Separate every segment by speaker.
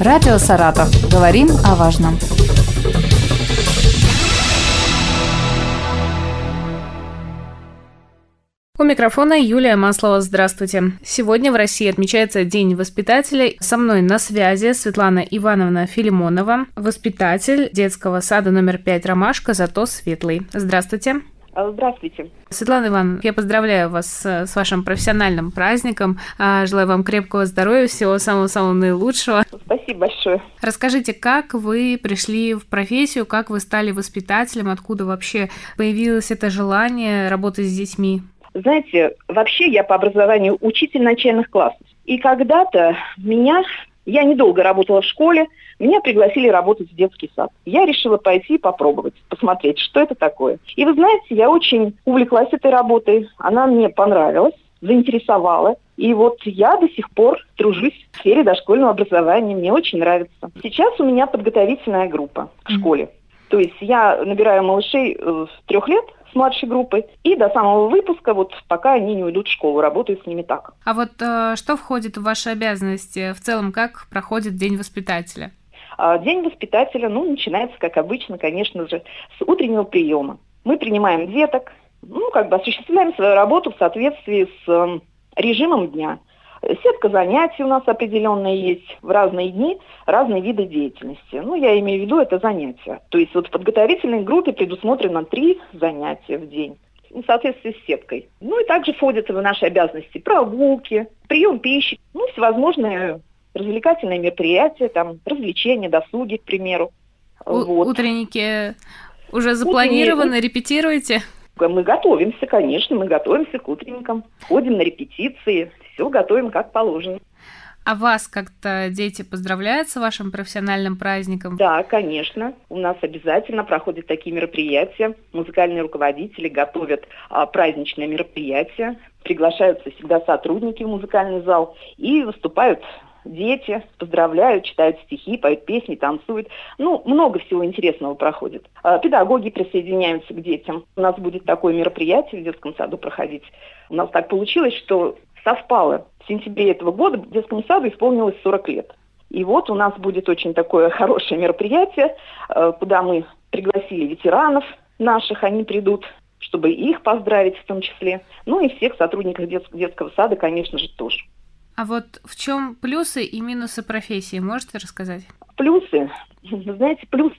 Speaker 1: Радио «Саратов». Говорим о важном. У микрофона Юлия Маслова. Здравствуйте. Сегодня в России отмечается День воспитателей. Со мной на связи Светлана Ивановна Филимонова, воспитатель детского сада номер 5 «Ромашка», зато светлый. Здравствуйте.
Speaker 2: А, здравствуйте.
Speaker 1: Светлана Ивановна, я поздравляю вас с вашим профессиональным праздником. А, желаю вам крепкого здоровья, всего самого-самого наилучшего.
Speaker 2: Спасибо большое.
Speaker 1: Расскажите, как вы пришли в профессию, как вы стали воспитателем, откуда вообще появилось это желание работать с детьми?
Speaker 2: Знаете, вообще я по образованию учитель начальных классов. И когда-то меня, я недолго работала в школе, меня пригласили работать в детский сад. Я решила пойти и попробовать, посмотреть, что это такое. И вы знаете, я очень увлеклась этой работой, она мне понравилась заинтересовала. И вот я до сих пор тружусь в сфере дошкольного образования. Мне очень нравится. Сейчас у меня подготовительная группа к школе. То есть я набираю малышей э, с трех лет с младшей группой и до самого выпуска, вот пока они не уйдут в школу, работаю с ними так.
Speaker 1: А вот э, что входит в ваши обязанности? В целом, как проходит День воспитателя?
Speaker 2: А, день воспитателя, ну, начинается, как обычно, конечно же, с утреннего приема. Мы принимаем деток, ну, как бы осуществляем свою работу в соответствии с э, режимом дня. Сетка занятий у нас определенная есть в разные дни, разные виды деятельности. Ну, я имею в виду это занятия. То есть вот в подготовительной группе предусмотрено три занятия в день в соответствии с сеткой. Ну и также входят в наши обязанности прогулки, прием пищи, ну, всевозможные развлекательные мероприятия, там, развлечения, досуги, к примеру.
Speaker 1: У- вот. Утренники уже запланированы, Утренники. репетируете?
Speaker 2: Мы готовимся, конечно, мы готовимся к утренникам, ходим на репетиции, все готовим как положено.
Speaker 1: А вас как-то дети поздравляют с вашим профессиональным праздником?
Speaker 2: Да, конечно. У нас обязательно проходят такие мероприятия. Музыкальные руководители готовят а, праздничные мероприятия. Приглашаются всегда сотрудники в музыкальный зал и выступают дети, поздравляют, читают стихи, поют песни, танцуют. Ну, много всего интересного проходит. А, педагоги присоединяются к детям. У нас будет такое мероприятие в детском саду проходить. У нас так получилось, что совпало. В сентябре этого года детскому саду исполнилось 40 лет. И вот у нас будет очень такое хорошее мероприятие, а, куда мы пригласили ветеранов наших, они придут, чтобы их поздравить в том числе. Ну и всех сотрудников детского сада, конечно же, тоже.
Speaker 1: А вот в чем плюсы и минусы профессии, можете рассказать?
Speaker 2: Плюсы, знаете, плюс,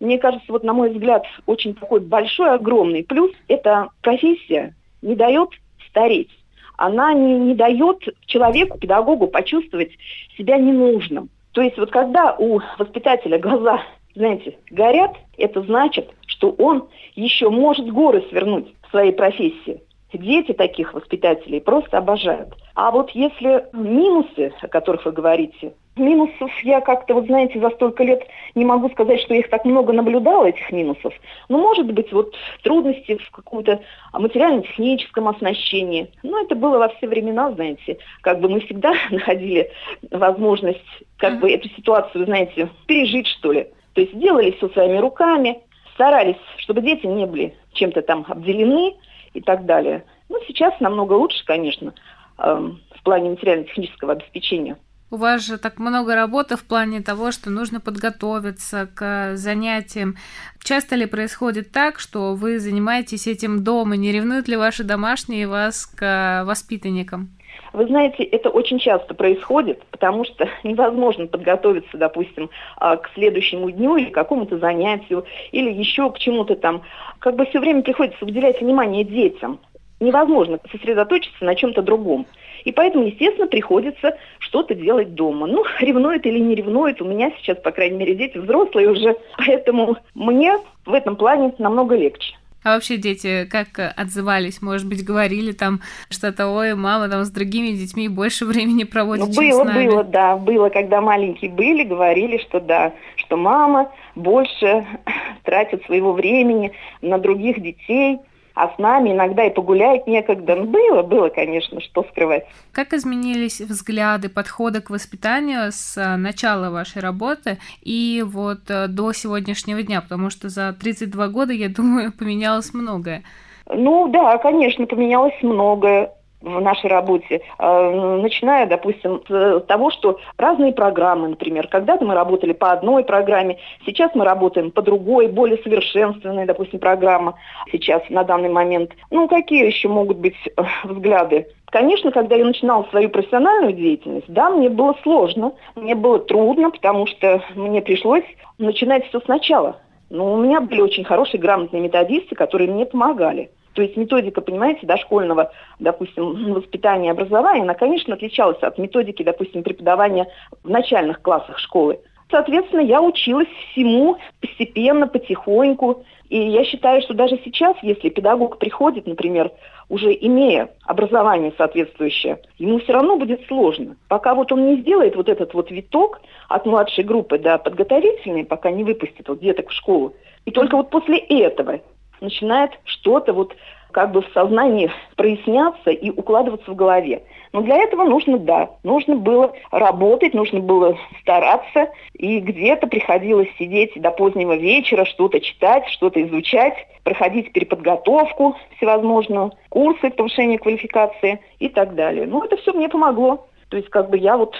Speaker 2: мне кажется, вот на мой взгляд, очень такой большой, огромный плюс, это профессия не дает стареть. Она не, не дает человеку, педагогу почувствовать себя ненужным. То есть вот когда у воспитателя глаза, знаете, горят, это значит, что он еще может горы свернуть в своей профессии. Дети таких воспитателей просто обожают. А вот если минусы, о которых вы говорите, минусов я как-то, вот знаете, за столько лет не могу сказать, что я их так много наблюдала, этих минусов. Но, может быть, вот трудности в каком-то материально-техническом оснащении. Но это было во все времена, знаете. Как бы мы всегда находили возможность как бы эту ситуацию, знаете, пережить, что ли. То есть делали все своими руками, старались, чтобы дети не были чем-то там обделены, и так далее. Ну, сейчас намного лучше, конечно, эм, в плане материально-технического обеспечения.
Speaker 1: У вас же так много работы в плане того, что нужно подготовиться к занятиям. Часто ли происходит так, что вы занимаетесь этим дома? Не ревнуют ли ваши домашние вас к воспитанникам?
Speaker 2: Вы знаете, это очень часто происходит, потому что невозможно подготовиться, допустим, а, к следующему дню или к какому-то занятию, или еще к чему-то там. Как бы все время приходится уделять внимание детям. Невозможно сосредоточиться на чем-то другом. И поэтому, естественно, приходится что-то делать дома. Ну, ревнует или не ревнует, у меня сейчас, по крайней мере, дети взрослые уже, поэтому мне в этом плане намного легче.
Speaker 1: А вообще дети как отзывались? Может быть, говорили там что-то, ой, мама там с другими детьми больше времени проводит, ну, чем
Speaker 2: было,
Speaker 1: с нами.
Speaker 2: Было, да, было, когда маленькие были, говорили, что да, что мама больше тратит своего времени на других детей, а с нами иногда и погулять некогда. Ну, было, было, конечно, что скрывать.
Speaker 1: Как изменились взгляды, подходы к воспитанию с э, начала вашей работы и вот э, до сегодняшнего дня? Потому что за 32 года, я думаю, поменялось многое.
Speaker 2: Ну да, конечно, поменялось многое. В нашей работе, э, начиная, допустим, с того, что разные программы, например, когда-то мы работали по одной программе, сейчас мы работаем по другой, более совершенственной, допустим, программа сейчас на данный момент. Ну, какие еще могут быть э, взгляды? Конечно, когда я начинала свою профессиональную деятельность, да, мне было сложно, мне было трудно, потому что мне пришлось начинать все сначала. Но у меня были очень хорошие, грамотные методисты, которые мне помогали. То есть методика, понимаете, дошкольного, допустим, воспитания и образования, она, конечно, отличалась от методики, допустим, преподавания в начальных классах школы. Соответственно, я училась всему постепенно, потихоньку. И я считаю, что даже сейчас, если педагог приходит, например, уже имея образование соответствующее, ему все равно будет сложно. Пока вот он не сделает вот этот вот виток от младшей группы до подготовительной, пока не выпустит вот деток в школу. И только вот после этого начинает что-то вот как бы в сознании проясняться и укладываться в голове. Но для этого нужно, да, нужно было работать, нужно было стараться, и где-то приходилось сидеть до позднего вечера, что-то читать, что-то изучать, проходить переподготовку всевозможную, курсы повышения квалификации и так далее. Ну, это все мне помогло. То есть как бы я вот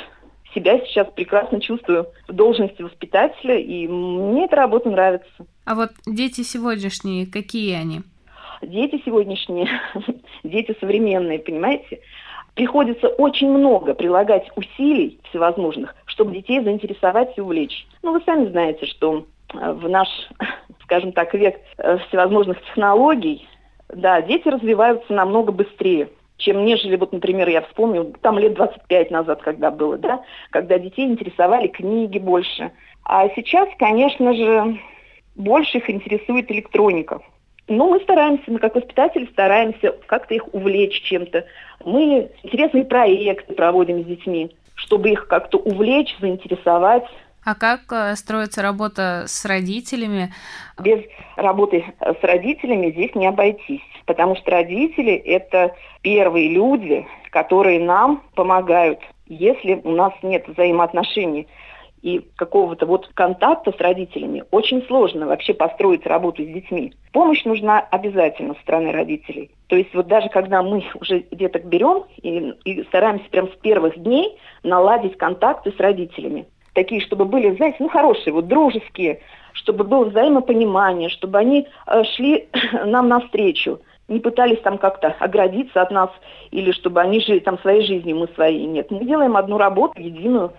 Speaker 2: себя сейчас прекрасно чувствую в должности воспитателя, и мне эта работа нравится.
Speaker 1: А вот дети сегодняшние, какие они?
Speaker 2: Дети сегодняшние, дети современные, понимаете, приходится очень много прилагать усилий всевозможных, чтобы детей заинтересовать и увлечь. Ну, вы сами знаете, что э, в наш, скажем так, век э, всевозможных технологий, да, дети развиваются намного быстрее чем нежели, вот, например, я вспомню, там лет 25 назад, когда было, да, когда детей интересовали книги больше. А сейчас, конечно же, больше их интересует электроника. Но мы стараемся, мы как воспитатели стараемся как-то их увлечь чем-то. Мы интересные проекты проводим с детьми, чтобы их как-то увлечь, заинтересовать.
Speaker 1: А как э, строится работа с родителями?
Speaker 2: Без работы с родителями здесь не обойтись, потому что родители – это первые люди, которые нам помогают, если у нас нет взаимоотношений и какого-то вот контакта с родителями, очень сложно вообще построить работу с детьми. Помощь нужна обязательно со стороны родителей. То есть вот даже когда мы уже деток берем и, и стараемся прям с первых дней наладить контакты с родителями, такие, чтобы были, знаете, ну хорошие, вот дружеские, чтобы было взаимопонимание, чтобы они э, шли нам навстречу, не пытались там как-то оградиться от нас или чтобы они жили там своей жизнью, мы своей. Нет, мы делаем одну работу единую,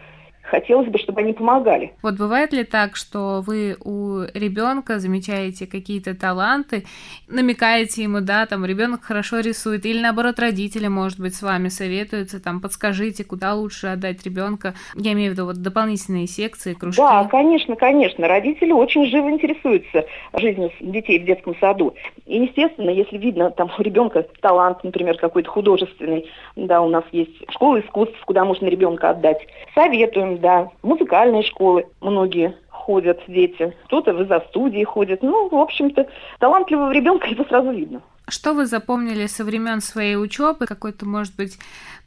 Speaker 2: хотелось бы, чтобы они помогали.
Speaker 1: Вот бывает ли так, что вы у ребенка замечаете какие-то таланты, намекаете ему, да, там ребенок хорошо рисует, или наоборот родители, может быть, с вами советуются, там подскажите, куда лучше отдать ребенка. Я имею в виду вот дополнительные секции, кружки.
Speaker 2: Да, конечно, конечно. Родители очень живо интересуются жизнью детей в детском саду. И, естественно, если видно там у ребенка талант, например, какой-то художественный, да, у нас есть школа искусств, куда можно ребенка отдать, советуем да. Музыкальные школы многие ходят дети, кто-то в изо-студии ходит. Ну, в общем-то, талантливого ребенка это сразу видно.
Speaker 1: Что вы запомнили со времен своей учебы? Какой-то, может быть,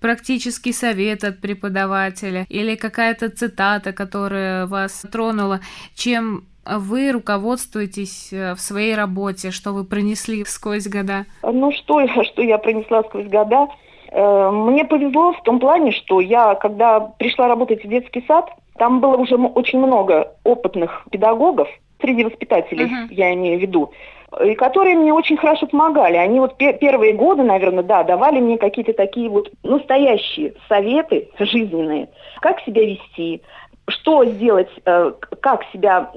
Speaker 1: практический совет от преподавателя или какая-то цитата, которая вас тронула? Чем вы руководствуетесь э, в своей работе, что вы пронесли сквозь года?
Speaker 2: Ну, что, что я пронесла сквозь года? Э, мне повезло в том плане, что я, когда пришла работать в детский сад, там было уже очень много опытных педагогов, среди воспитателей, uh-huh. я имею в виду, и которые мне очень хорошо помогали. Они вот первые годы, наверное, да, давали мне какие-то такие вот настоящие советы жизненные, как себя вести, что сделать, э, как себя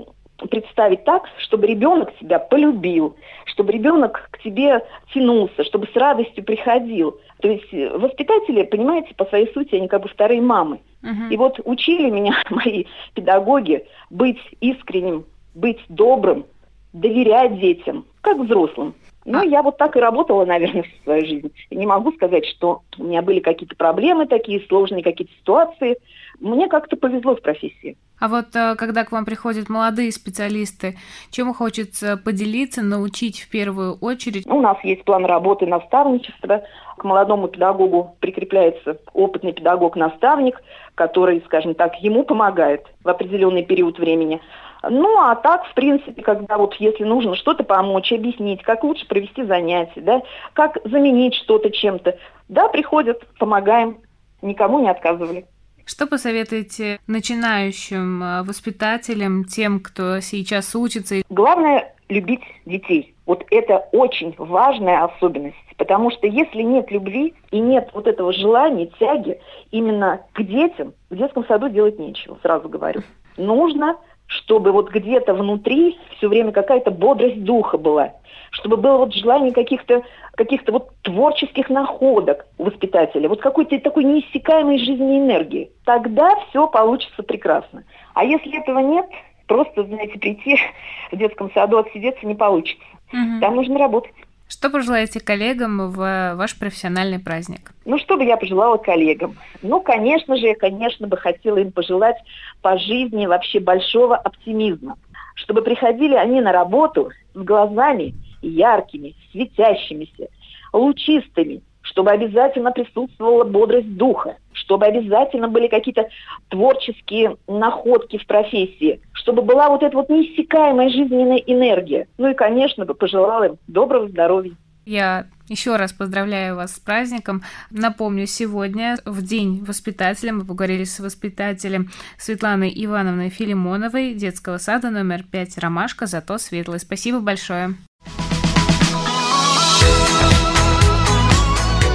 Speaker 2: представить так, чтобы ребенок тебя полюбил, чтобы ребенок к тебе тянулся, чтобы с радостью приходил. То есть э, воспитатели, понимаете, по своей сути, они как бы вторые мамы. Uh-huh. И вот учили меня мои педагоги быть искренним, быть добрым, доверять детям, как взрослым. Ну, а... я вот так и работала, наверное, всю свою жизнь. Не могу сказать, что у меня были какие-то проблемы такие, сложные какие-то ситуации. Мне как-то повезло в профессии.
Speaker 1: А вот э, когда к вам приходят молодые специалисты, чем хочется поделиться, научить в первую очередь?
Speaker 2: У нас есть план работы наставничества. К молодому педагогу прикрепляется опытный педагог-наставник, который, скажем так, ему помогает в определенный период времени. Ну, а так, в принципе, когда вот если нужно что-то помочь, объяснить, как лучше провести занятия, да, как заменить что-то чем-то, да, приходят, помогаем, никому не отказывали.
Speaker 1: Что посоветуете начинающим э, воспитателям, тем, кто сейчас учится?
Speaker 2: Главное – любить детей. Вот это очень важная особенность, потому что если нет любви и нет вот этого желания, тяги именно к детям, в детском саду делать нечего, сразу говорю. Нужно чтобы вот где-то внутри все время какая-то бодрость духа была, чтобы было вот желание каких-то каких вот творческих находок воспитателя, вот какой-то такой неиссякаемой жизненной энергии. Тогда все получится прекрасно. А если этого нет, просто, знаете, прийти в детском саду, отсидеться не получится. Угу. Там нужно работать.
Speaker 1: Что пожелаете коллегам в ваш профессиональный праздник?
Speaker 2: Ну, что бы я пожелала коллегам? Ну, конечно же, я, конечно, бы хотела им пожелать по жизни вообще большого оптимизма. Чтобы приходили они на работу с глазами яркими, светящимися, лучистыми, чтобы обязательно присутствовала бодрость духа, чтобы обязательно были какие-то творческие находки в профессии, чтобы была вот эта вот неиссякаемая жизненная энергия. Ну и, конечно, бы пожелала им доброго здоровья.
Speaker 1: Я еще раз поздравляю вас с праздником. Напомню, сегодня, в День воспитателя, мы поговорили с воспитателем Светланой Ивановной Филимоновой детского сада номер 5 «Ромашка», зато светлый. Спасибо большое.